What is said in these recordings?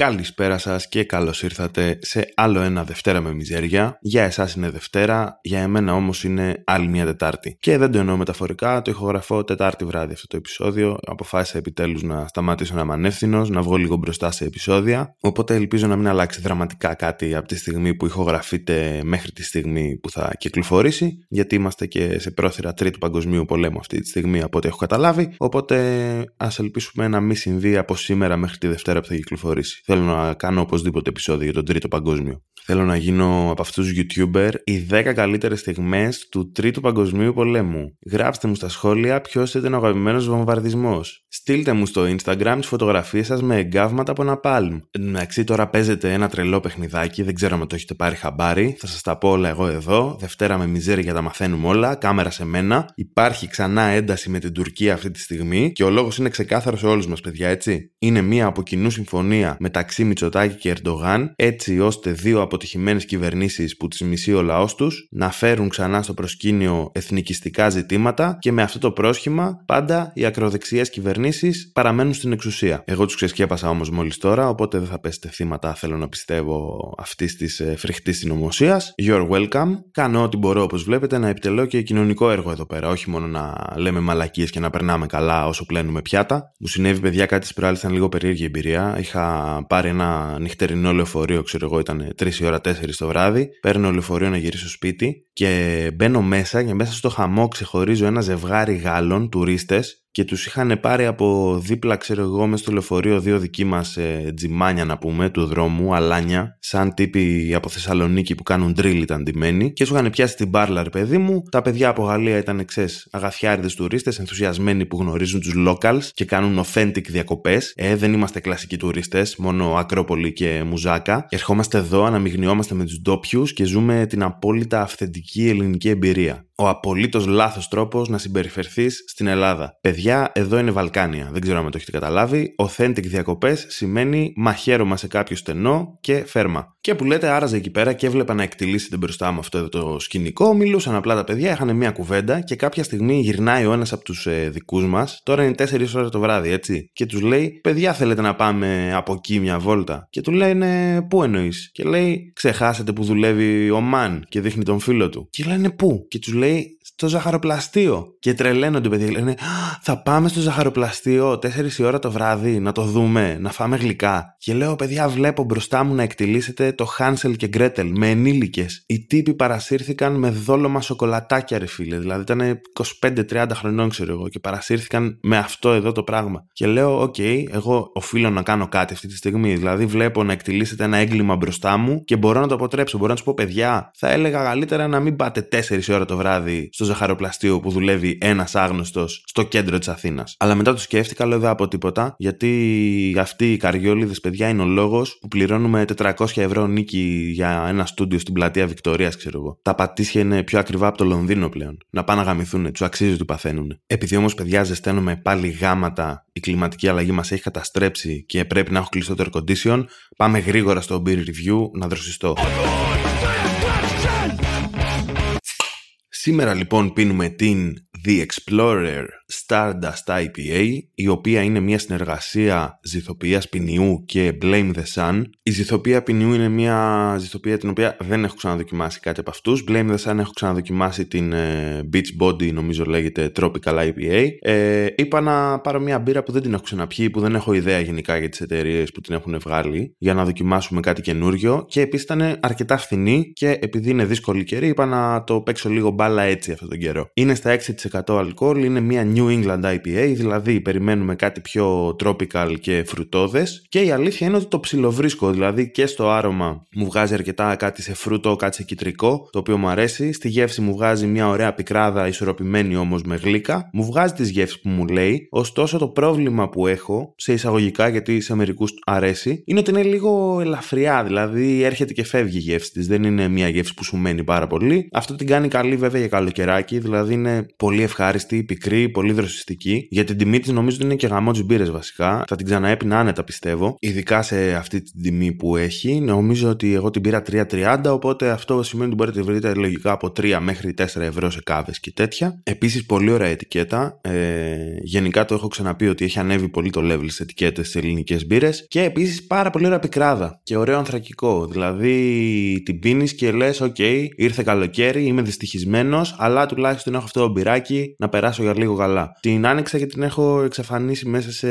Καλησπέρα σας και καλώς ήρθατε σε άλλο ένα Δευτέρα με Μιζέρια. Για εσάς είναι Δευτέρα, για εμένα όμως είναι άλλη μια Τετάρτη. Και δεν το εννοώ μεταφορικά, το ηχογραφώ Τετάρτη βράδυ αυτό το επεισόδιο. Αποφάσισα επιτέλους να σταματήσω να είμαι ανεύθυνος, να βγω λίγο μπροστά σε επεισόδια. Οπότε ελπίζω να μην αλλάξει δραματικά κάτι από τη στιγμή που ηχογραφείτε μέχρι τη στιγμή που θα κυκλοφορήσει. Γιατί είμαστε και σε πρόθυρα Τρίτου Παγκοσμίου Πολέμου αυτή τη στιγμή από ό,τι έχω καταλάβει. Οπότε ας ελπίσουμε να μην συμβεί από σήμερα μέχρι τη Δευτέρα που θα κυκλοφορήσει. Θέλω να κάνω οπωσδήποτε επεισόδιο για τον Τρίτο Παγκόσμιο. Θέλω να γίνω από αυτούς του YouTuber οι 10 καλύτερες στιγμές του Τρίτου Παγκοσμίου Πολέμου. Γράψτε μου στα σχόλια ποιος ήταν ο αγαπημένος βομβαρδισμός. Στείλτε μου στο Instagram τις φωτογραφίες σας με εγκάβματα από ένα palm. Εντάξει, τώρα παίζετε ένα τρελό παιχνιδάκι, δεν ξέρω αν το έχετε πάρει χαμπάρι. Θα σας τα πω όλα εγώ εδώ. Δευτέρα με μιζέρι για τα μαθαίνουμε όλα. Κάμερα σε μένα. Υπάρχει ξανά ένταση με την Τουρκία αυτή τη στιγμή και ο λόγος είναι ξεκάθαρος σε όλους μας, παιδιά, έτσι. Είναι μία από κοινού συμφωνία μεταξύ Μητσοτάκη και Ερντογάν, έτσι ώστε δύο αποτυχημένες κυβερνήσεις που τις μισεί ο λαός τους να φέρουν ξανά στο προσκήνιο εθνικιστικά ζητήματα και με αυτό το πρόσχημα πάντα οι ακροδεξιές κυβερνήσεις παραμένουν στην εξουσία. Εγώ τους ξεσκέπασα όμως μόλις τώρα, οπότε δεν θα πέσετε θύματα, θέλω να πιστεύω, αυτής της ε, φρικτής συνωμοσίας. You're welcome. Κάνω ό,τι μπορώ, όπως βλέπετε, να επιτελώ και κοινωνικό έργο εδώ πέρα. Όχι μόνο να λέμε μαλακίες και να περνάμε καλά όσο πλένουμε πιάτα. Μου συνέβη, παιδιά, κάτι της προάλλη ήταν λίγο περίεργη εμπειρία. Είχα πάρει ένα νυχτερινό λεωφορείο, ξέρω εγώ, ήταν 3 η ώρα 4 το βράδυ. Παίρνω λεωφορείο να γυρίσω σπίτι και μπαίνω μέσα και μέσα στο χαμό ξεχωρίζω ένα ζευγάρι Γάλλων, τουρίστες, και τους είχαν πάρει από δίπλα, ξέρω εγώ, μες στο λεωφορείο δύο δικοί μας ε, τζιμάνια να πούμε, του δρόμου, αλάνια, σαν τύποι από Θεσσαλονίκη που κάνουν drill ήταν ντυμένοι και σου είχαν πιάσει την μπάρλα, ρε παιδί μου. Τα παιδιά από Γαλλία ήταν εξέ αγαθιάριδες τουρίστες, ενθουσιασμένοι που γνωρίζουν τους locals και κάνουν authentic διακοπές. Ε, δεν είμαστε κλασικοί τουρίστες, μόνο Ακρόπολη και Μουζάκα. Ερχόμαστε εδώ, αναμειγνιόμαστε με τους ντόπιους και ζούμε την απόλυτα αυθεντική ελληνική εμπειρία ο απολύτως λάθος τρόπος να συμπεριφερθείς στην Ελλάδα. Παιδιά, εδώ είναι Βαλκάνια. Δεν ξέρω αν το έχετε καταλάβει. Authentic διακοπές σημαίνει μαχαίρωμα σε κάποιο στενό και φέρμα. Και που λέτε, άραζε εκεί πέρα και έβλεπα να εκτελήσετε μπροστά μου αυτό εδώ το σκηνικό. Μιλούσαν απλά τα παιδιά, είχαν μια κουβέντα και κάποια στιγμή γυρνάει ο ένας από τους ε, δικούς μας. Τώρα είναι 4 ώρες το βράδυ, έτσι. Και τους λέει, Παιδιά, θέλετε να πάμε από εκεί μια βόλτα; Και του λένε, Πού εννοείς; Και λέει, Ξεχάσετε που δουλεύει ο Μαν και δείχνει τον φίλο του. Και λένε, Πού; Και τους λέει, they στο ζαχαροπλαστείο. Και τρελαίνονται, παιδιά. Λένε, Θα πάμε στο ζαχαροπλαστείο 4 η ώρα το βράδυ να το δούμε, να φάμε γλυκά. Και λέω, παιδιά, βλέπω μπροστά μου να εκτυλίσσεται το Χάνσελ και Γκρέτελ με ενήλικες. Οι τύποι παρασύρθηκαν με δόλωμα σοκολατάκια, ρε φίλε. Δηλαδή ήταν 25-30 χρονών, ξέρω εγώ, και παρασύρθηκαν με αυτό εδώ το πράγμα. Και λέω, OK, okay, εγώ οφείλω να κάνω κάτι αυτή τη στιγμή. Δηλαδή, βλέπω να εκτυλίσσεται ένα έγκλημα μπροστά μου και μπορώ να το αποτρέψω. Μπορώ να του πω, παιδιά, θα έλεγα καλύτερα να μην πάτε 4 ώρα το βράδυ στο ζαχαροπλαστείο που δουλεύει ένας άγνωστος στο κέντρο της Αθήνας. Αλλά μετά το σκέφτηκα, λέω δεν είπα τίποτα, γιατί αυτοί οι καριόληδες παιδιά είναι ο λόγος που πληρώνουμε 400 ευρώ νοίκι για ένα στούντιο στην πλατεία Βικτωρίας, ξέρω εγώ. Τα Πατήσια είναι πιο ακριβά από το Λονδίνο πλέον. Να πάνε να γαμηθούν, τους αξίζει ότι παθαίνουν. Επειδή όμως παιδιά ζεσταίνουμε πάλι γάματα, η κλιματική αλλαγή μας έχει καταστρέψει και πρέπει να έχω κλειστό το air condition, πάμε γρήγορα στο beer review να δροσιστώ. Σήμερα λοιπόν πίνουμε την The Explorer Stardust IPA, η οποία είναι μια συνεργασία ζυθοποιίας ποινιού και Blame the Sun. Η ζυθοποιία ποινιού είναι μια ζυθοποιία την οποία δεν έχω ξαναδοκιμάσει κάτι από αυτούς. Blame the Sun έχω ξαναδοκιμάσει την ε, Beach Body, νομίζω λέγεται Tropical IPA. Ε, είπα να πάρω μια μπύρα που δεν την έχω ξαναπιεί, που δεν έχω ιδέα γενικά για τις εταιρείες που την έχουν βγάλει, για να δοκιμάσουμε κάτι καινούριο. Και επίσης ήταν αρκετά φθηνή και επειδή είναι δύσκολη καιρή, είπα να το παίξω λίγο μπάλα έτσι αυτόν τον καιρό. Είναι στα 6% αλκοόλ, είναι μια New England IPA, δηλαδή περιμένουμε κάτι πιο tropical και φρουτόδες. Και η αλήθεια είναι ότι το ψιλοβρίσκω, δηλαδή και στο άρωμα μου βγάζει αρκετά κάτι σε φρούτο, κάτι σε κυτρικό, το οποίο μου αρέσει, στη γεύση μου βγάζει μια ωραία πικράδα ισορροπημένη όμως με γλύκα, μου βγάζει τις γεύσεις που μου λέει, ωστόσο το πρόβλημα που έχω, σε εισαγωγικά γιατί σε μερικούς αρέσει, είναι ότι είναι λίγο ελαφριά, δηλαδή έρχεται και φεύγει η γεύση της, δεν είναι μια γεύση που σου μένει πάρα πολύ. Αυτό την κάνει καλή βέβαια για καλοκαιράκι, δηλαδή είναι πολύ πολύ ευχάριστη, πικρή, πολύ δροσιστική. Για την τιμή της νομίζω ότι είναι και γαμό μπύρε βασικά. Θα την ξαναέπεινα άνετα πιστεύω. Ειδικά σε αυτή την τιμή που έχει. Νομίζω ότι εγώ την πήρα 3,30 οπότε αυτό σημαίνει ότι μπορείτε να βρείτε λογικά από 3 μέχρι 4 ευρώ σε κάβες και τέτοια. Επίσης πολύ ωραία ετικέτα. Ε, γενικά το έχω ξαναπεί ότι έχει ανέβει πολύ το level σε ετικέτες σε ελληνικές μπύρες. Και επίσης πάρα πολύ ωραία πικράδα και ωραίο ανθρακικό. Δηλαδή την πίνεις και λες: OK, ήρθε καλοκαίρι, είμαι δυστυχισμένος, αλλά τουλάχιστον έχω αυτό το μπυράκι να περάσω για λίγο καλά. Την άνοιξα και την έχω εξαφανίσει μέσα σε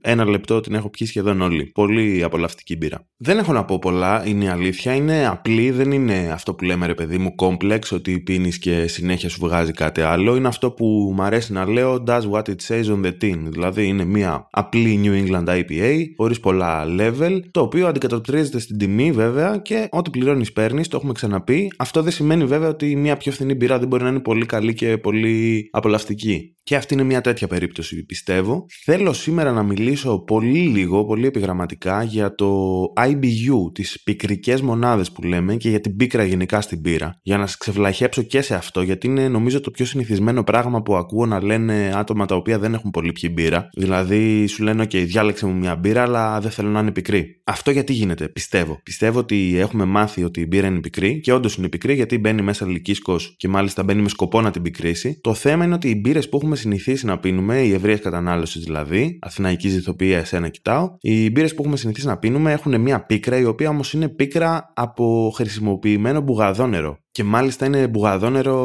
ένα λεπτό, την έχω πιει σχεδόν όλη. Πολύ απολαυστική μπύρα. Δεν έχω να πω πολλά, είναι η αλήθεια. Είναι απλή, δεν είναι αυτό που λέμε ρε παιδί μου, κόμπλεξ, ότι πίνεις και συνέχεια σου βγάζει κάτι άλλο. Είναι αυτό που μου αρέσει να λέω, does what it says on the tin. Δηλαδή είναι μια απλή New England IPA, χωρίς πολλά level, το οποίο αντικατοπτρίζεται στην τιμή βέβαια και ό,τι πληρώνεις παίρνεις, το έχουμε ξαναπεί. Αυτό δεν σημαίνει βέβαια ότι μια πιο φθηνή μπύρα δεν μπορεί να είναι πολύ καλή και πολύ απολαυστική. Και αυτή είναι μια τέτοια περίπτωση, πιστεύω. Θέλω σήμερα να μιλήσω πολύ λίγο, πολύ επιγραμματικά για το IBU, τις πικρικές μονάδες που λέμε και για την πίκρα γενικά στην πύρα. Για να σας ξεβλαχέψω και σε αυτό, γιατί είναι νομίζω το πιο συνηθισμένο πράγμα που ακούω να λένε άτομα τα οποία δεν έχουν πολύ πιει μπύρα. Δηλαδή σου λένε, OK, διάλεξε μου μια μπύρα, αλλά δεν θέλω να είναι πικρή. Αυτό γιατί γίνεται, πιστεύω. Πιστεύω ότι έχουμε μάθει ότι η μπύρα είναι πικρή και όντως είναι πικρή γιατί μπαίνει μέσα λυκίσκος και μάλιστα μπαίνει με σκοπό να την πικρίσει. Το θέμα είναι ότι οι μπύρες που έχουμε έχουμε συνηθίσει να πίνουμε, η ευρεία κατανάλωσης δηλαδή, αθηναϊκή ζηθοποιία, εσένα κοιτάω, οι μπύρες που έχουμε συνηθίσει να πίνουμε έχουν μια πίκρα, η οποία όμως είναι πίκρα από χρησιμοποιημένο μπουγαδόνερο. Και μάλιστα είναι μπουγαδόνερο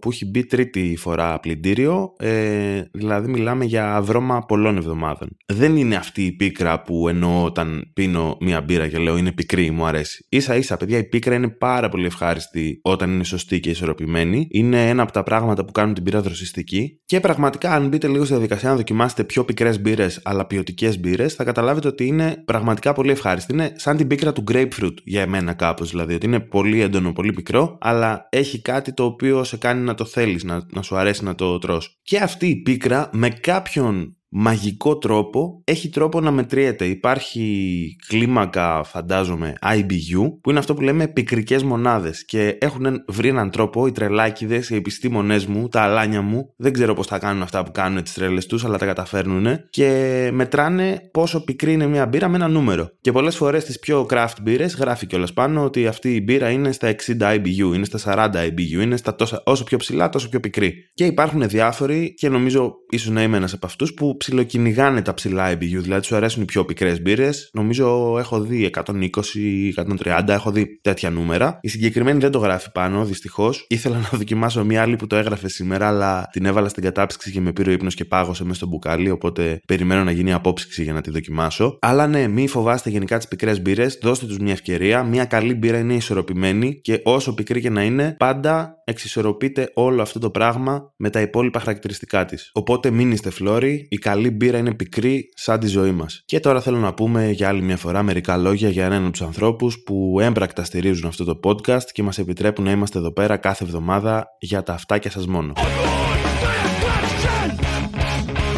που έχει μπει τρίτη φορά πλυντήριο, ε, δηλαδή μιλάμε για βρώμα πολλών εβδομάδων. Δεν είναι αυτή η πίκρα που εννοώ όταν πίνω μια μπύρα και λέω είναι πικρή, μου αρέσει. σα ίσα, παιδιά, η πίκρα είναι πάρα πολύ ευχάριστη όταν είναι σωστή και ισορροπημένη. Είναι ένα από τα πράγματα που κάνουν την μπύρα δροσιστική. Και πραγματικά, αν μπείτε λίγο στη διαδικασία να δοκιμάσετε πιο πικρές μπύρες αλλά ποιοτικές μπύρες, θα καταλάβετε ότι είναι πραγματικά πολύ ευχάριστη. Είναι σαν την πίκρα του grapefruit για εμένα κάπως, δηλαδή ότι είναι πολύ έντονο, πολύ πικρό αλλά έχει κάτι το οποίο σε κάνει να το θέλεις, να, να σου αρέσει να το τρως. Και αυτή η πίκρα με κάποιον μαγικό τρόπο έχει τρόπο να μετριέται. Υπάρχει κλίμακα, φαντάζομαι, IBU, που είναι αυτό που λέμε πικρικές μονάδες και έχουν βρει έναν τρόπο οι τρελάκιδες, οι επιστήμονές μου, τα αλάνια μου, δεν ξέρω πώς θα κάνουν αυτά που κάνουν τις τρέλες τους, αλλά τα καταφέρνουν και μετράνε πόσο πικρή είναι μια μπύρα με ένα νούμερο. Και πολλές φορές στις πιο craft μπύρες γράφει κιόλας πάνω ότι αυτή η μπύρα είναι στα 60 IBU, είναι στα 40 IBU, είναι στα τόσα, όσο πιο ψηλά τόσο πιο πικρή. Και υπάρχουν διάφοροι και νομίζω ίσως να είμαι ένας από αυτούς που ψιλοκυνηγάνε τα ψηλά IBU, δηλαδή σου αρέσουν οι πιο πικρές μπύρες. Νομίζω έχω δει 120-130, έχω δει τέτοια νούμερα. Η συγκεκριμένη δεν το γράφει πάνω, δυστυχώς. Ήθελα να δοκιμάσω μια άλλη που το έγραφε σήμερα, αλλά την έβαλα στην κατάψυξη και με πήρε ο ύπνος και πάγωσε μέσα στο μπουκάλι, οπότε περιμένω να γίνει απόψυξη για να τη δοκιμάσω. Αλλά ναι, μη φοβάστε γενικά τις πικρές μπύρες, δώστε τους μια ευκαιρία. Μια καλή μπύρα είναι ισορροπημένη και όσο πικρή και να είναι, πάντα εξισορροπείται όλο αυτό το πράγμα με τα υπόλοιπα χαρακτηριστικά της. Οπότε μην είστε φλόροι, η καλή μπύρα είναι πικρή σαν τη ζωή μας. Και τώρα θέλω να πούμε για άλλη μια φορά μερικά λόγια για έναν από τους ανθρώπους που έμπρακτα στηρίζουν αυτό το podcast και μας επιτρέπουν να είμαστε εδώ πέρα κάθε εβδομάδα για τα αυτάκια σας μόνο.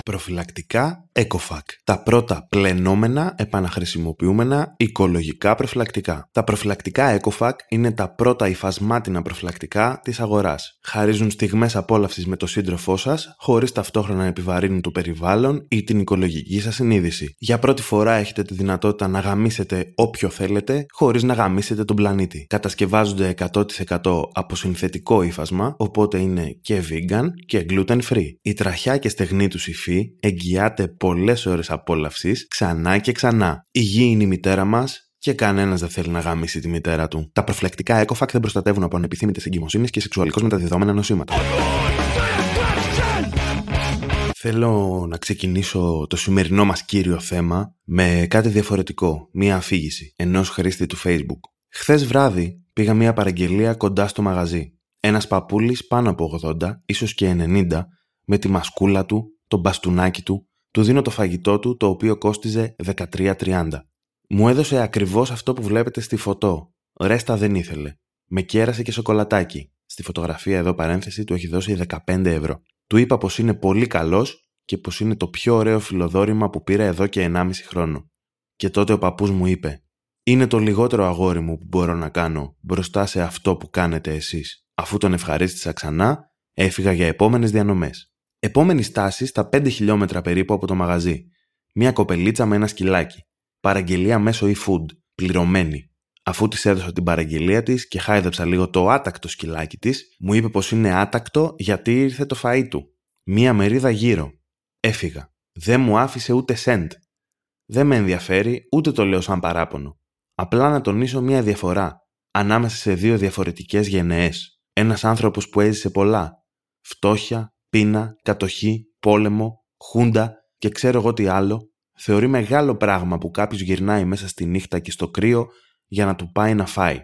Προφυλακτικά ECOFAC. Τα πρώτα πλενόμενα, επαναχρησιμοποιούμενα, οικολογικά προφυλακτικά. Τα προφυλακτικά ECOFAC είναι τα πρώτα υφασμάτινα προφυλακτικά της αγοράς. Χαρίζουν στιγμές απόλαυσης με το σύντροφό σας, χωρίς ταυτόχρονα να επιβαρύνουν το περιβάλλον ή την οικολογική σας συνείδηση. Για πρώτη φορά έχετε τη δυνατότητα να γαμίσετε όποιο θέλετε, χωρίς να γαμίσετε τον πλανήτη. Κατασκευάζονται 100% από συνθετικό ύφασμα, οπότε είναι και vegan και gluten free. Η τραχιά και στεγνή τους υφή εγγυάται πολλές ώρες απόλαυσης ξανά και ξανά. Η γη είναι η μητέρα μας και κανένας δεν θέλει να γάμισει τη μητέρα του. Τα προφυλακτικά ECOFAC δεν προστατεύουν από ανεπιθύμητες εγκυμοσύνες και σεξουαλικώς μεταδιδόμενα νοσήματα. Θέλω να ξεκινήσω το σημερινό μας κύριο θέμα με κάτι διαφορετικό, μία αφήγηση ενός χρήστη του Facebook. Χθες βράδυ πήγα μία παραγγελία κοντά στο μαγαζί. Ένας παππούλης πάνω από 80, ίσως και 90, με τη μασκούλα του το μπαστούνάκι του, του δίνω το φαγητό του το οποίο κόστιζε 13.30. Μου έδωσε ακριβώς αυτό που βλέπετε στη φωτό. Ρέστα δεν ήθελε. Με κέρασε και σοκολατάκι. Στη φωτογραφία εδώ παρένθεση του έχει δώσει 15 ευρώ. Του είπα πως είναι πολύ καλός και πως είναι το πιο ωραίο φιλοδόρημα που πήρα εδώ και 1,5 χρόνο. Και τότε ο παππούς μου είπε «Είναι το λιγότερο αγόρι μου που μπορώ να κάνω μπροστά σε αυτό που κάνετε εσείς». Αφού τον ευχαρίστησα ξανά, Έφυγα για επόμενες διανομές. Επόμενη στάση στα 5 χιλιόμετρα περίπου από το μαγαζί. Μια κοπελίτσα με ένα σκυλάκι. Παραγγελία μέσω e-food. Πληρωμένη. Αφού της έδωσα την παραγγελία της και χάιδεψα λίγο το άτακτο σκυλάκι της, μου είπε πως είναι άτακτο γιατί ήρθε το φαΐ του. Μία μερίδα γύρω. Έφυγα. Δεν μου άφησε ούτε σεντ. Δεν με ενδιαφέρει ούτε το λέω σαν παράπονο. Απλά να τονίσω μία διαφορά ανάμεσα σε δύο διαφορετικές γενναίες. Ένας άνθρωπος που έζησε πολλά. Φτώχεια, πείνα, κατοχή, πόλεμο, χούντα και ξέρω εγώ τι άλλο, θεωρεί μεγάλο πράγμα που κάποιος γυρνάει μέσα στη νύχτα και στο κρύο για να του πάει να φάει.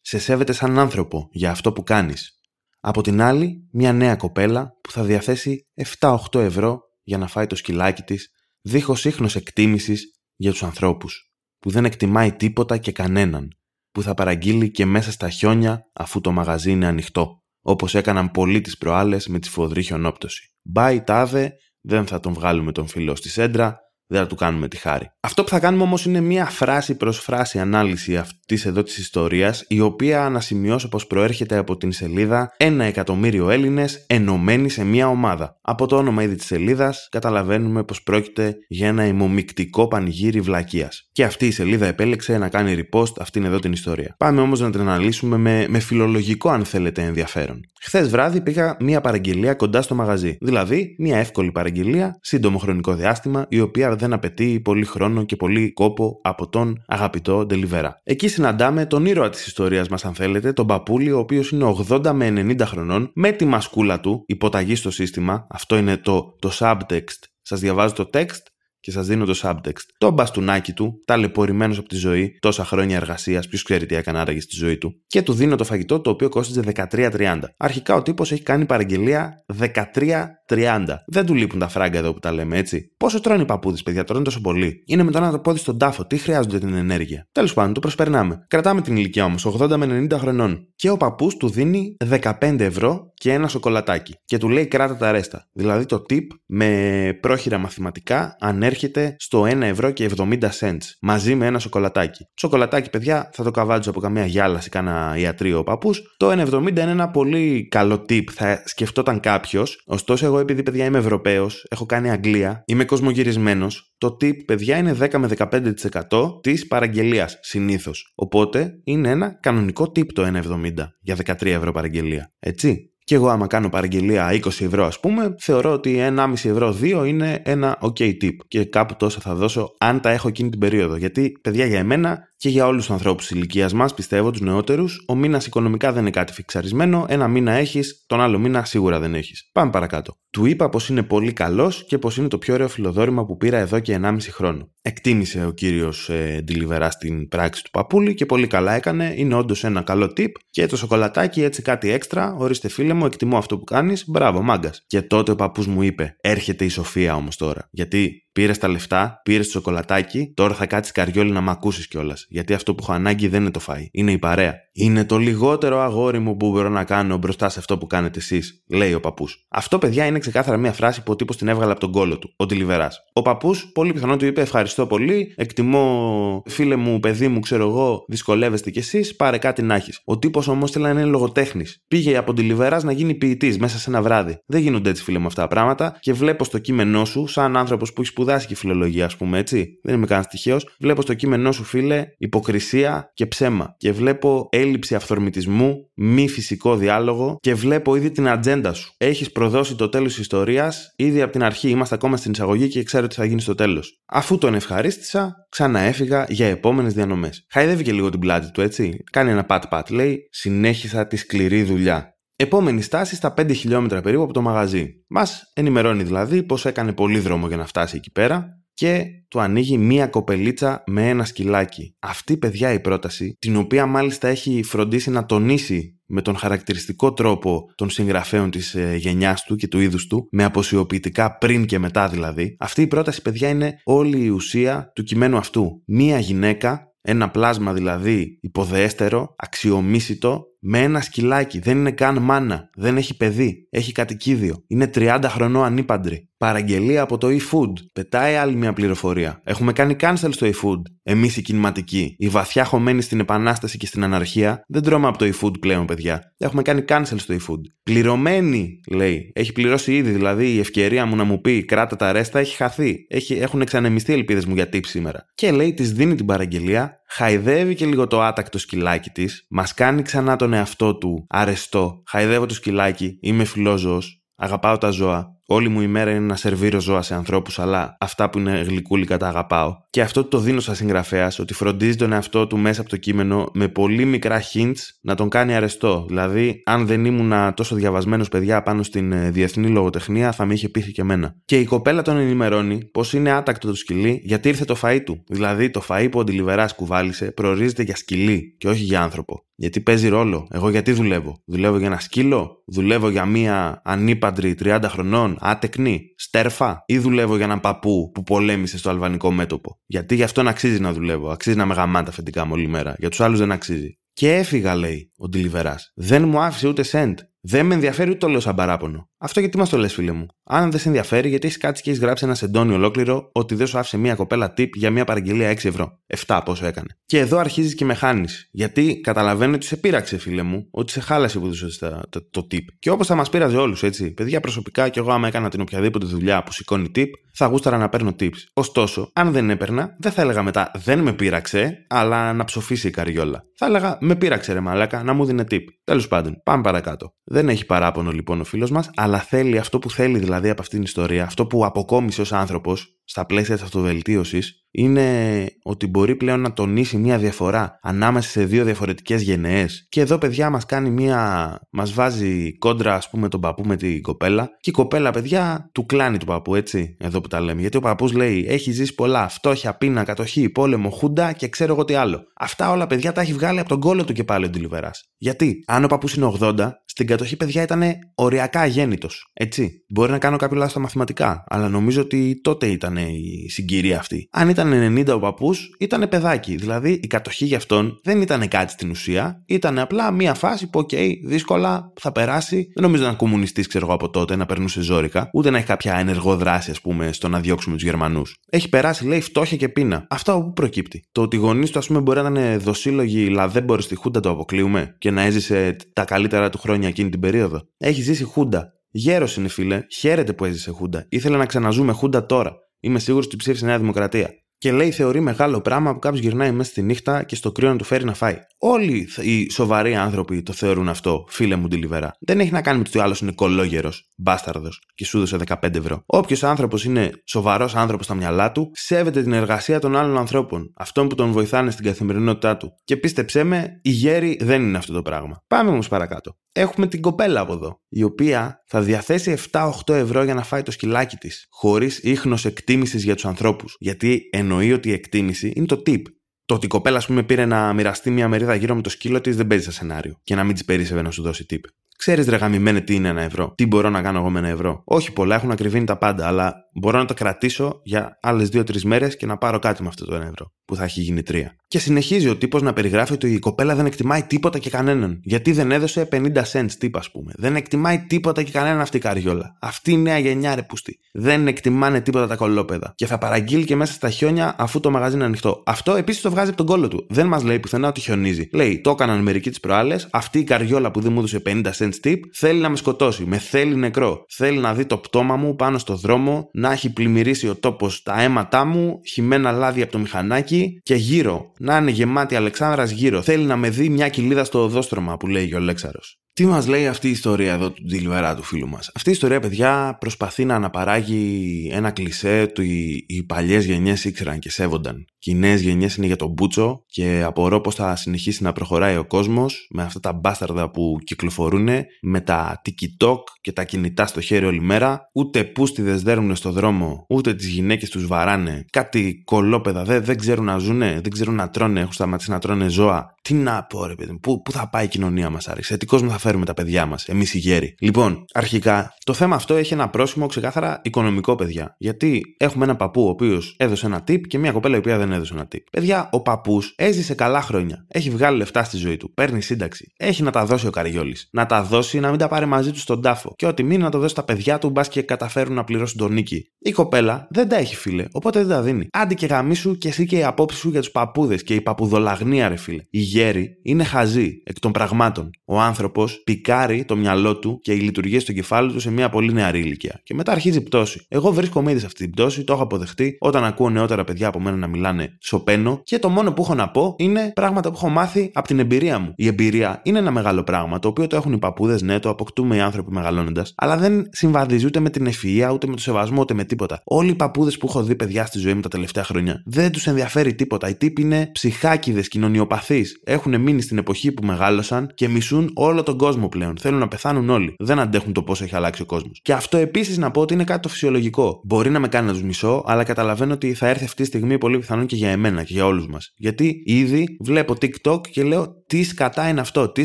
Σε σέβεται σαν άνθρωπο για αυτό που κάνεις. Από την άλλη, μια νέα κοπέλα που θα διαθέσει 7-8 ευρώ για να φάει το σκυλάκι της, δίχως ίχνος εκτίμησης για τους ανθρώπους, που δεν εκτιμάει τίποτα και κανέναν, που θα παραγγείλει και μέσα στα χιόνια αφού το μαγαζί είναι ανοιχτό, όπως έκαναν πολλοί τις προάλλες με τη σφοδρή χιονόπτωση. Μπάει τάδε, δεν θα τον βγάλουμε τον φιλό στη σέντρα, δεν θα του κάνουμε τη χάρη. Αυτό που θα κάνουμε όμως είναι μία φράση προς φράση ανάλυση αυτής εδώ της ιστορίας, η οποία να σημειώσω πως προέρχεται από την σελίδα Ένα εκατομμύριο Έλληνες ενωμένοι σε μία ομάδα. Από το όνομα ήδη της σελίδας καταλαβαίνουμε πως πρόκειται για ένα ημομικτικό πανηγύρι βλακείας. Και αυτή η σελίδα επέλεξε να κάνει repost αυτήν εδώ την ιστορία. Πάμε όμως να την αναλύσουμε με, με φιλολογικό, αν θέλετε, ενδιαφέρον. Χθες βράδυ πήγα μία παραγγελία κοντά στο μαγαζί. Δηλαδή, μία εύκολη παραγγελία, σύντομο χρονικό διάστημα, η οποία δεν απαιτεί πολύ χρόνο και πολύ κόπο από τον αγαπητό Ντελιβέρα. Εκεί συναντάμε τον ήρωα της ιστορίας μας, αν θέλετε, τον Παπούλη, ο οποίος είναι 80 με 90 χρονών, με τη μασκούλα του, υποταγή στο σύστημα. Αυτό είναι το, το subtext. Σας διαβάζω το text και σας δίνω το subtext. Το μπαστούνάκι του, ταλαιπωρημένος από τη ζωή, τόσα χρόνια εργασίας, ποιος ξέρει τι έκανε άραγε στη ζωή του, και του δίνω το φαγητό το οποίο κόστιζε 13,30. Αρχικά ο τύπος έχει κάνει παραγγελία 13,30. Δεν του λείπουν τα φράγκα εδώ που τα λέμε έτσι. Πόσο τρώνε οι παππούδες, παιδιά, τρώνε τόσο πολύ. Είναι με το ένα το πόδι στον τάφο, τι χρειάζονται την ενέργεια. Τέλος πάντων, το προσπερνάμε. Κρατάμε την ηλικία όμως, 80 με 90 χρονών. Και ο παππούς του δίνει 15 ευρώ και ένα σοκολατάκι. Και του λέει κράτα τα ρέστα. Δηλαδή το tip με πρόχειρα μαθηματικά ανέρχεται στο 1 ευρώ και 70 cents μαζί με ένα σοκολατάκι. Σοκολατάκι, παιδιά, θα το καβάτζω από καμία γυάλα σε κάνα ιατρείο ο παππούς. Το 1,70 είναι ένα πολύ καλό tip, θα σκεφτόταν κάποιος. Ωστόσο, εγώ επειδή παιδιά είμαι Ευρωπαίος, έχω κάνει Αγγλία, είμαι κοσμογυρισμένος, το tip, παιδιά, είναι 10 με 15% της παραγγελίας συνήθως. Οπότε είναι ένα κανονικό tip το 1,70 για 13 ευρώ παραγγελία. Έτσι. Και εγώ, άμα κάνω παραγγελία 20 ευρώ, ας πούμε, θεωρώ ότι 1,5 ευρώ 2 είναι ένα OK tip. Και κάπου τόσο θα δώσω αν τα έχω εκείνη την περίοδο. Γιατί, παιδιά, για εμένα και για όλους τους ανθρώπους της ηλικίας μας, πιστεύω, τους νεότερους, ο μήνας οικονομικά δεν είναι κάτι φιξαρισμένο. Ένα μήνα έχεις, τον άλλο μήνα σίγουρα δεν έχεις. Πάμε παρακάτω. Του είπα πως είναι πολύ καλός και πως είναι το πιο ωραίο φιλοδόρημα που πήρα εδώ και 1,5 χρόνο. Εκτίμησε ο κύριος ε, Ντιλιβερά στην πράξη του παππούλη και πολύ καλά έκανε. Είναι όντως ένα καλό tip και το σοκολατάκι έτσι κάτι έξτρα. Ορίστε φίλε μου, εκτιμώ αυτό που κάνεις. Μπράβο, μάγκας. Και τότε ο παππούς μου είπε: Έρχεται η Σοφία όμως τώρα. Γιατί Πήρες τα λεφτά, πήρες το σοκολατάκι, τώρα θα κάτσεις καριόλι να μ' ακούσεις κιόλας. Γιατί αυτό που έχω ανάγκη δεν είναι το φαΐ, είναι η παρέα. Είναι το λιγότερο αγόρι μου που μπορώ να κάνω μπροστά σε αυτό που κάνετε εσείς, λέει ο παππούς. Αυτό, παιδιά, είναι ξεκάθαρα μια φράση που ο τύπος την έβγαλε από τον κόλο του, ο Τιλιβερά. Ο παππούς, πολύ πιθανό του είπε Ευχαριστώ πολύ, εκτιμώ, φίλε μου, παιδί μου, ξέρω εγώ, δυσκολεύεστε κι εσείς, πάρε κάτι να έχεις. Ο τύπος όμως θέλει να είναι λογοτέχνης. Πήγε από Τιλιβερά να γίνει ποιητής μέσα σε ένα βράδυ. Δεν γίνονται έτσι, φίλε μου, αυτά τα πράγματα και βλέπω στο κείμενό σου, σαν άνθρωπος που έχεις σπουδάσει και φιλολογία, ας πούμε έτσι. Δεν είμαι κανένας τυχαίος. Βλέπω στο κείμενό σου, φίλε, υποκρισία και ψέμα. Και βλέπω έλλειψη αυθορμητισμού, μη φυσικό διάλογο και βλέπω ήδη την ατζέντα σου. Έχεις προδώσει το τέλος της ιστορίας, ήδη από την αρχή είμαστε ακόμα στην εισαγωγή και ξέρω τι θα γίνει στο τέλος. Αφού τον ευχαρίστησα, ξαναέφυγα για επόμενες διανομές. Χαϊδεύει και λίγο την πλάτη του, έτσι. Κάνει ένα πατ-πατ, λέει, συνέχισα τη σκληρή δουλειά. Επόμενη στάση στα 5 χιλιόμετρα περίπου από το μαγαζί. Μας ενημερώνει δηλαδή πω έκανε πολύ δρόμο για να φτάσει εκεί πέρα και του ανοίγει μία κοπελίτσα με ένα σκυλάκι. Αυτή, παιδιά, η πρόταση, την οποία μάλιστα έχει φροντίσει να τονίσει με τον χαρακτηριστικό τρόπο των συγγραφέων της ε, γενιάς του και του είδους του, με αποσιοποιητικά πριν και μετά δηλαδή, αυτή η πρόταση, παιδιά, είναι όλη η ουσία του κειμένου αυτού. Μία γυναίκα ένα πλάσμα δηλαδή υποδεέστερο, αξιομίσιτο, με ένα σκυλάκι, δεν είναι καν μάνα, δεν έχει παιδί, έχει κατοικίδιο, είναι 30 χρονών ανήπαντρη. Παραγγελία από το eFood. Πετάει άλλη μια πληροφορία. Έχουμε κάνει cancel στο eFood. Εμείς οι κινηματικοί, οι βαθιά χωμένοι στην επανάσταση και στην αναρχία, δεν τρώμε από το eFood πλέον, παιδιά. Έχουμε κάνει cancel στο eFood. Πληρωμένη, λέει. Έχει πληρώσει ήδη, δηλαδή η ευκαιρία μου να μου πει κράτα τα ρέστα έχει χαθεί. Έχει, έχουν εξανεμιστεί ελπίδες μου για τύψη σήμερα. Και λέει, της δίνει την παραγγελία, χαϊδεύει και λίγο το άτακτο σκυλάκι της, μας κάνει ξανά τον εαυτό του αρεστό. Χαϊδεύω το σκυλάκι, είμαι φιλόζωος, αγαπάω τα ζώα. Όλη μου η μέρα είναι να σερβίρω ζώα σε ανθρώπους, αλλά αυτά που είναι γλυκούλικα τα αγαπάω. Και αυτό το δίνω σαν συγγραφέας, ότι φροντίζει τον εαυτό του μέσα από το κείμενο με πολύ μικρά hints να τον κάνει αρεστό. Δηλαδή, αν δεν ήμουν τόσο διαβασμένος παιδιά πάνω στην ε, διεθνή λογοτεχνία, θα με είχε πείθει και εμένα. Και η κοπέλα τον ενημερώνει πως είναι άτακτο το σκυλί γιατί ήρθε το φαΐ του. Δηλαδή, το φαΐ που ο Ντιλιβεράς κουβάλισε προορίζεται για σκυλί και όχι για άνθρωπο. Γιατί παίζει ρόλο. Εγώ γιατί δουλεύω; Δουλεύω για ένα σκύλο, δουλεύω για μία ανήπαντρη 30 χρονών, άτεκνη, στέρφα, ή δουλεύω για έναν παππού που πολέμησε στο αλβανικό μέτωπο; Γιατί γι' αυτόν αξίζει να δουλεύω. Αξίζει να με γαμάτα τα αφεντικά μου όλη μέρα. Για τους άλλους δεν αξίζει. Και έφυγα, λέει ο Ντιλιβεράς. Δεν μου άφησε ούτε σεντ. Δεν με ενδιαφέρει ούτε το λέω σαν παράπονο. Αυτό γιατί μας το λες, φίλε μου. Αν δεν σε ενδιαφέρει, γιατί έχεις κάτσει και έχεις γράψει ένα σεντόνι ολόκληρο ότι δεν σου άφησε μία κοπέλα tip για μία παραγγελία 6 ευρώ. 7 πόσο έκανε. Και εδώ αρχίζεις και με χάνει. Γιατί καταλαβαίνω ότι σε πείραξε, φίλε μου, ότι σε χάλασε που δούσες το, το, το tip. Και όπως θα μας πείραζε όλους, έτσι. Παιδιά, προσωπικά κι εγώ, άμα έκανα την οποιαδήποτε δουλειά που σηκώνει tip, θα γούσταρα να παίρνω tips. Ωστόσο, αν δεν έπαιρνα, δεν θα έλεγα μετά δεν με πείραξε, αλλά να ψοφήσει η καριόλα. Θα έλεγα με πείραξε ρε μαλάκα να μου δίνει tip. Τέλος πάντων, πάμε παρακάτω. Δεν έχει παράπονο λοιπόν ο φίλος μας, αλλά θέλει αυτό που θέλει δηλαδή από αυτήν την ιστορία, αυτό που αποκόμισε ως άνθρωπος στα πλαίσια της αυτοβελτίωσης, είναι ότι μπορεί πλέον να τονίσει μια διαφορά ανάμεσα σε δύο διαφορετικές γενναίες. Και εδώ, παιδιά, μας κάνει μια. μας βάζει κόντρα, ας πούμε, τον παππού με την κοπέλα. Και η κοπέλα, παιδιά, του κλάνει του παππού, έτσι, εδώ που τα λέμε. Γιατί ο παππούς λέει: Έχει ζήσει πολλά, φτώχεια, πείνα, κατοχή, πόλεμο, χούντα και ξέρω εγώ τι άλλο. Αυτά όλα, παιδιά, τα έχει βγάλει από τον κώλο του και πάλι ο Ντιλιβερά. Γιατί, αν ο παππούς είναι 80, στην κατοχή, παιδιά, ήταν οριακά αγέννητος. Έτσι. Μπορεί να κάνω κάποιο λάθος στα μαθηματικά, αλλά νομίζω ότι τότε ήταν η συγκυρία αυτή. Αν ήταν 90 ο παππούς, ήταν παιδάκι. Δηλαδή η κατοχή για αυτόν δεν ήταν κάτι στην ουσία. Ήταν απλά μία φάση που, OK, okay, δύσκολα, θα περάσει. Δεν νομίζω να είναι κομμουνιστής, ξέρω εγώ από τότε, να περνούσε ζώρικα, ούτε να έχει κάποια ενεργό δράση, ας πούμε, στο να διώξουμε τους Γερμανούς. Έχει περάσει, λέει, φτώχεια και πείνα. Αυτό από πού προκύπτει; Το ότι οι γονείς του, ας πούμε, μπορεί να είναι δοσύλλογοι λαδέμποροι στη Χούντα, το αποκλείουμε και να έζησε τα καλύτερα του χρόνια εκείνη την περίοδο. Έχει ζήσει Χούντα. Γέρος είναι, φίλε. Χαίρεται που έζησε Χούντα. Ήθελε να ξαναζούμε Χούντα τώρα. Είμαι σίγουρος ότι ψήφισε Νέα Δημοκρατία. Και λέει θεωρεί μεγάλο πράγμα που κάποιος γυρνάει μέσα στη νύχτα και στο κρύο να του φέρει να φάει. Όλοι οι σοβαροί άνθρωποι το θεωρούν αυτό, φίλε μου Ντιλιβερά. Δεν έχει να κάνει με το ότι ο άλλος είναι κολόγερος, μπάσταρδος και σου έδωσε 15 ευρώ. Όποιος άνθρωπος είναι σοβαρός άνθρωπος στα μυαλά του, σέβεται την εργασία των άλλων ανθρώπων, αυτών που τον βοηθάνε στην καθημερινότητά του. Και πίστεψέ με, η γέρη δεν είναι αυτό το πράγμα. Πάμε όμως παρακάτω. Έχουμε την κοπέλα από εδώ, η οποία θα διαθέσει 7-8 ευρώ για να φάει το σκυλάκι της, χωρίς ίχνος εκτίμησης για τους ανθρώπους. Γιατί εννοεί ότι η εκτίμηση είναι το tip. Το ότι η κοπέλα, ας πούμε, πήρε να μοιραστεί μια μερίδα γύρω με το σκύλο της δεν παίζει σε σενάριο. Και να μην της περίσευε να σου δώσει tip. Ξέρεις, ρε γαμημένε, τι είναι ένα ευρώ; Τι μπορώ να κάνω εγώ με ένα ευρώ; Όχι πολλά, έχουν ακριβήνει τα πάντα, αλλά μπορώ να το κρατήσω για άλλες 2-3 μέρες και να πάρω κάτι με αυτό το ένα ευρώ, που θα έχει γίνει τρία. Και συνεχίζει ο τύπος να περιγράφει ότι η κοπέλα δεν εκτιμάει τίποτα και κανέναν. Γιατί δεν έδωσε 50 cents τύπα, ας πούμε. Δεν εκτιμάει τίποτα και κανέναν αυτή η καριόλα. Αυτή η νέα γενιά, ρε πουστή. Δεν εκτιμάνε τίποτα τα κολόπεδα. Και θα παραγγείλει και μέσα στα χιόνια αφού το μαγαζί είναι ανοιχτό. Αυτό επίσης το βγάζει από τον κόλλο του. Δεν μας λέει πουθενά ότι χιονίζει. Λέει, το έκαναν μερικοί τις προάλλες. Αυτή η καριόλα που δεν μου έδωσε 50 cents tip θέλει να με σκοτώσει. Με θέλει νεκρό. Θέλει να δει το πτώμα μου πάνω στο δρόμο, να έχει πλημμυρίσει ο τόπος τα αίματά μου, χυμένα λάδι από το μηχανάκι και γύρω. Να είναι γεμάτη Αλεξάνδρας γύρω. Θέλει να με δει μια κοιλίδα στο οδόστρωμα που λέει ο Λέξαρος. Τι μας λέει αυτή η ιστορία εδώ του Ντιλιβερά του φίλου μας; Αυτή η ιστορία, παιδιά, προσπαθεί να αναπαράγει ένα κλισέ του οι, οι παλιές γενιές ήξεραν και σέβονταν. Και οι νέες γενιές είναι για τον Μπούτσο και απορώ πώς θα συνεχίσει να προχωράει ο κόσμος με αυτά τα μπάσταρδα που κυκλοφορούν, με τα TikTok και τα κινητά στο χέρι όλη μέρα. Ούτε πούστιδε δέρνουν στο δρόμο, ούτε τις γυναίκες τους βαράνε. Κάτι κολόπεδα δεν, δεν ξέρουν να ζουνε, δεν ξέρουν να τρώνε, έχουν σταματήσει να τρώνε ζώα. Τι να πω, ρε παιδί πού, πού θα πάει η κοινωνία μας, άρεσε, τι κόσμο θα καταφέρουμε τα παιδιά μας, εμείς οι γέροι. Λοιπόν, αρχικά, το θέμα αυτό έχει ένα πρόσημο ξεκάθαρα οικονομικό, παιδιά. Γιατί έχουμε ένα παππού ο οποίος έδωσε ένα tip και μια κοπέλα η οποία δεν έδωσε ένα tip. Παιδιά, ο παππούς έζησε καλά χρόνια. Έχει βγάλει λεφτά στη ζωή του. Παίρνει σύνταξη. Έχει να τα δώσει ο Καριόλης. Να τα δώσει να μην τα πάρει μαζί του στον τάφο. Και ό,τι μείνει να το δώσει στα παιδιά του, μπας και καταφέρουν να πληρώσουν τον νίκη. Η κοπέλα δεν τα έχει, φίλε. Οπότε δεν τα δίνει. Άντι και γαμίσου και εσύ και η απόψη σου για τους παππούδες και η παπουδολαγνία, ρε φίλε. Η γέρη είναι χαζή εκ των πραγμάτων. Ο άνθρωπος πικάρει το μυαλό του και οι λειτουργίες στο κεφάλι του σε μια πολύ νεαρή ηλικία. Και μετά αρχίζει πτώση. Εγώ βρίσκομαι ήδη σε αυτή την πτώση, το έχω αποδεχτεί. Όταν ακούω νεότερα παιδιά από μένα να μιλάνε, σοπαίνω και το μόνο που έχω να πω είναι πράγματα που έχω μάθει από την εμπειρία μου. Η εμπειρία είναι ένα μεγάλο πράγμα, το οποίο το έχουν οι παππούδες, ναι, το αποκτούμε οι άνθρωποι μεγαλώνοντας, αλλά δεν συμβαδίζει ούτε με την ευφυα, ούτε με το σεβασμό, ούτε με τίποτα. Όλοι οι παππούδες που έχω δει παιδιά στη ζωή μου τα τελευταία χρόνια δεν τους ενδιαφέρει τίποτα. Οι τύποι είναι ψυχάκιδες, κοινωνιοπαθείς. Έχουν μείνει στην εποχή που μεγάλωσαν και μισούν όλο τον κόσμο πλέον. Θέλουν να πεθάνουν όλοι. Δεν αντέχουν το πόσο έχει αλλάξει ο κόσμος. Και αυτό επίσης να πω ότι είναι κάτι το φυσιολογικό. Μπορεί να με κάνει να τους μισώ, αλλά καταλαβαίνω ότι θα έρθει αυτή τη στιγμή πολύ πιθανόν και για εμένα και για όλους μας. Γιατί ήδη βλέπω TikTok και λέω τι σκατά είναι αυτό, τι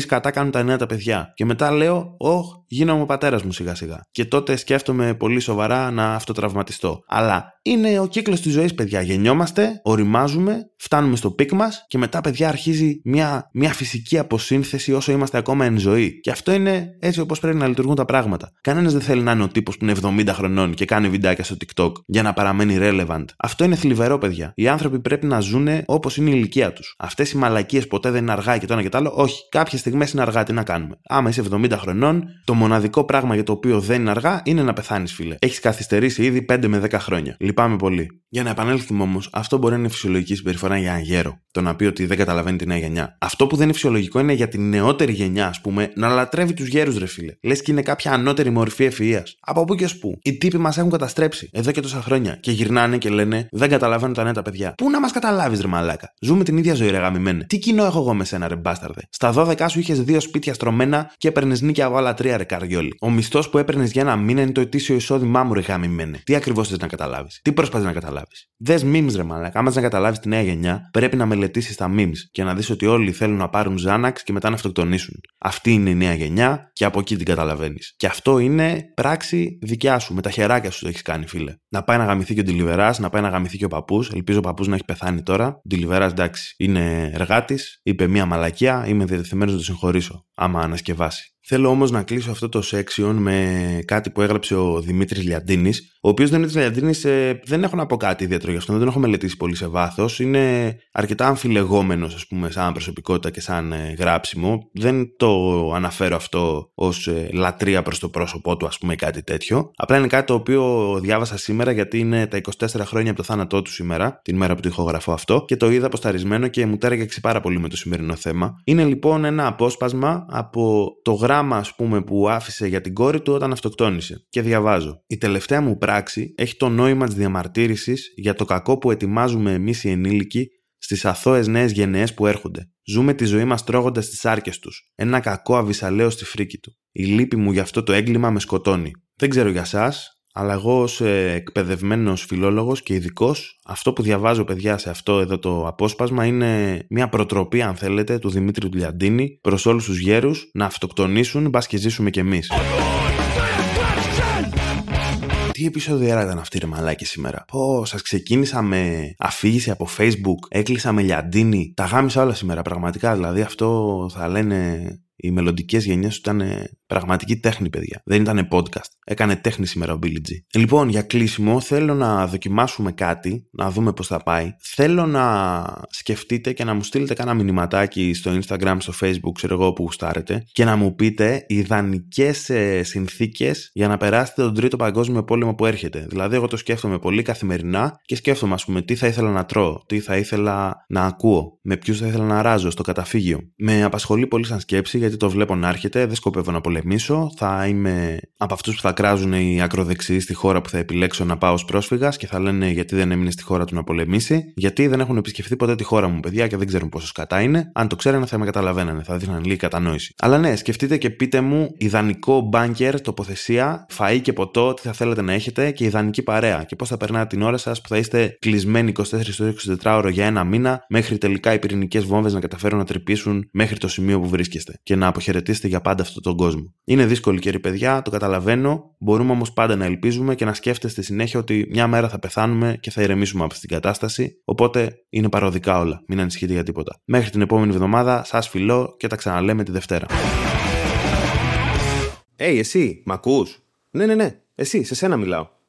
σκατά κάνουν τα νέα τα παιδιά; Και μετά λέω, Ωχ, γίνομαι ο πατέρας μου σιγά σιγά. Και τότε σκέφτομαι πολύ σοβαρά να αυτοτραυματιστώ. Αλλά είναι ο κύκλος της ζωής, παιδιά. Γεννιόμαστε, ωριμάζουμε, φτάνουμε στο peak μας και μετά, παιδιά, αρχίζει μια, μια φυσική αποσύνθεση όσο είμαστε ακόμα εν ζωή. Και αυτό είναι έτσι όπως πρέπει να λειτουργούν τα πράγματα. Κανένας δεν θέλει να είναι ο τύπος που είναι 70 χρονών και κάνει βιντεάκια στο TikTok για να παραμένει relevant. Αυτό είναι θλιβερό, παιδιά. Οι άνθρωποι πρέπει να ζουν όπως είναι η ηλικία τους. Αυτές οι μαλακίες ποτέ δεν είναι αργά και το ένα και το άλλο. Όχι, κάποιες στιγμές είναι αργά. Τι να κάνουμε. Άμα είσαι 70 χρονών, το μοναδικό πράγμα για το οποίο δεν είναι αργά είναι να πεθάνεις, φίλε. Έχεις καθυστερήσει ήδη 5 με 10 χρόνια. Λυπάμαι πολύ. Για να επανέλθουμε όμως, αυτό μπορεί να είναι φυσιολογική συμπεριφορά για ένα γέρο. Το να πει ότι δεν καταλαβαίνει τη νέα γενιά. Αυτό που δεν είναι φυσιολογικό είναι για την νεότερη γενιά, ας πούμε, να λατρεύει τους γέρους, ρε φίλε. Λες και είναι κάποια ανώτερη μορφή ευφυα. Από πού και ως πού. Οι τύποι μας έχουν καταστρέψει εδώ και τόσα χρόνια και γυρνάνε και λένε Δεν καταλαβαίνουν τα νέα τα παιδιά. Πού να μας καταλάβεις, ρε μαλάκα. Ζούμε την ίδια ζωή, ρε γαμημένε. Τι κοινό έχω εγώ με σένα, ρε μπάσταρδε. Στα 12 σου είχες δύο σπίτια στρωμένα και έπαιρνες νίκη από άλλα τρία, ρε καριόλι. Ο μισθός που έπαιρνες για ένα μήνα είναι το ετήσιο εισόδημά μου, ρε γαμημένε. Τι ακριβώς θες να καταλάβεις; Τι προσπαθείς να καταλάβεις; Δες memes, ρε μαλάκα. Άμα να καταλάβεις τη νέα γενιά, πρέπει να μελετήσεις τα memes και να δεις ότι όλοι θέλουν να πάρουν Xanax και μετά να αυτοκτονήσουν. Αυτή είναι η νέα γενιά και από εκεί την καταλαβαίνεις. Και αυτό είναι πράξη δικιά σου. Με τα χεράκια σου το έχεις κάνει, φίλε. Να πάει να γαμηθεί και ο Ντιλιβερά, να πάει να γαμηθεί και ο παππούς. Ελπίζω ο παππούς να έχει πεθάνει τώρα. Ο Ντιλιβερά, εντάξει, είναι εργάτης, είπε μία μαλακιά, είμαι διατεθειμένος να το συγχωρήσω, άμα ανασκευάσει. Θέλω όμως να κλείσω αυτό το section με κάτι που έγραψε ο Δημήτρης Λιαντίνης, ο οποίος Δημήτρη Λιαντίνης ε, δεν έχω να πω κάτι ιδιαίτερο γι' αυτό, δεν τον έχω μελετήσει πολύ σε βάθος. Είναι αρκετά αμφιλεγόμενος, ας πούμε, σαν προσωπικότητα και σαν ε, γράψιμο. Δεν το αναφέρω αυτό ως ε, λατρεία προς το πρόσωπό του, ας πούμε, κάτι τέτοιο. Απλά είναι κάτι το οποίο διάβασα σήμερα γιατί είναι τα 24 χρόνια από το θάνατό του σήμερα, την μέρα που το ηχογραφώ αυτό, και το είδα αποσταρισμένο και μου τέργεξε πάρα πολύ με το σημερινό θέμα. Είναι λοιπόν ένα απόσπασμα από το γράμμα γράμμα ας πούμε που άφησε για την κόρη του όταν αυτοκτόνησε. Και διαβάζω. Η τελευταία μου πράξη έχει το νόημα της διαμαρτύρησης για το κακό που ετοιμάζουμε εμείς οι ενήλικοι στις αθώες νέες γενναίες που έρχονται. Ζούμε τη ζωή μας τρώγοντας τις άρκες τους. Ένα κακό αβυσαλαίο στη φρίκη του. Η λύπη μου για αυτό το έγκλημα με σκοτώνει. Δεν ξέρω για σας, αλλά εγώ ως ε, εκπαιδευμένος φιλόλογος και ειδικός, αυτό που διαβάζω παιδιά σε αυτό εδώ το απόσπασμα είναι μια προτροπή αν θέλετε του Δημήτρη Τουλιαντίνη προς όλους τους γέρους να αυτοκτονήσουν μπας και ζήσουμε κι εμείς. Τι επεισόδιο ήταν αυτή ρε μαλάκι σήμερα; Πώ, σας ξεκίνησα με αφήγηση από facebook, έκλεισα με λιαντίνη. Τα γάμισα όλα σήμερα πραγματικά. Δηλαδή αυτό θα λένε οι μελλοντικές γενιές του ήταν πραγματική τέχνη, παιδιά. Δεν ήταν podcast. Έκανε τέχνη σήμερα ο Billy G. Λοιπόν, για κλείσιμο, θέλω να δοκιμάσουμε κάτι, να δούμε πώς θα πάει. Θέλω να σκεφτείτε και να μου στείλετε κάνα μηνυματάκι στο Instagram, στο Facebook, ξέρω εγώ που γουστάρετε, και να μου πείτε ιδανικές ε, συνθήκες για να περάσετε τον Τρίτο Παγκόσμιο Πόλεμο που έρχεται. Δηλαδή, εγώ το σκέφτομαι πολύ καθημερινά και σκέφτομαι, ας πούμε, τι θα ήθελα να τρώω, τι θα ήθελα να ακούω, με ποιους θα ήθελα να ράζω στο καταφύγιο. Με απασχολεί πολύ σαν σκέψη γιατί το βλέπω να έρχεται, δεν σκοπεύω να πολεμήσω. Θα είμαι από αυτούς που θα κράζουν οι ακροδεξιοί στη χώρα που θα επιλέξω να πάω ως πρόσφυγας και θα λένε γιατί δεν έμεινε στη χώρα του να πολεμήσει. Γιατί δεν έχουν επισκεφθεί ποτέ τη χώρα μου, παιδιά, και δεν ξέρουν πόσο κατά είναι. Αν το ξέρανε θα με καταλαβαίνανε, θα δείχναν λίγη κατανόηση. Αλλά ναι, σκεφτείτε και πείτε μου ιδανικό μπάνκερ, τοποθεσία, φαΐ και ποτό, τι θα θέλετε να έχετε και ιδανική παρέα. Και πώς θα περνάτε την ώρα σας που θα είστε κλεισμένοι 24 στο 24 ώρο για ένα μήνα μέχρι τελικά οι πυρηνικές βόμβες να καταφέρουν να τρυπήσουν μέχρι το σημείο που βρίσκεστε. Και και να αποχαιρετήσετε για πάντα αυτόν τον κόσμο. Είναι δύσκολη καιρή, παιδιά, το καταλαβαίνω. Μπορούμε όμως πάντα να ελπίζουμε και να σκέφτεστε συνέχεια ότι μια μέρα θα πεθάνουμε και θα ηρεμήσουμε από αυτή την κατάσταση. Οπότε είναι παροδικά όλα. Μην ανησυχείτε για τίποτα. Μέχρι την επόμενη εβδομάδα, σας φιλώ και τα ξαναλέμε τη Δευτέρα. Hey, εσύ, μ' ακούς; Ναι, ναι, ναι. Εσύ, σε σένα μιλάω.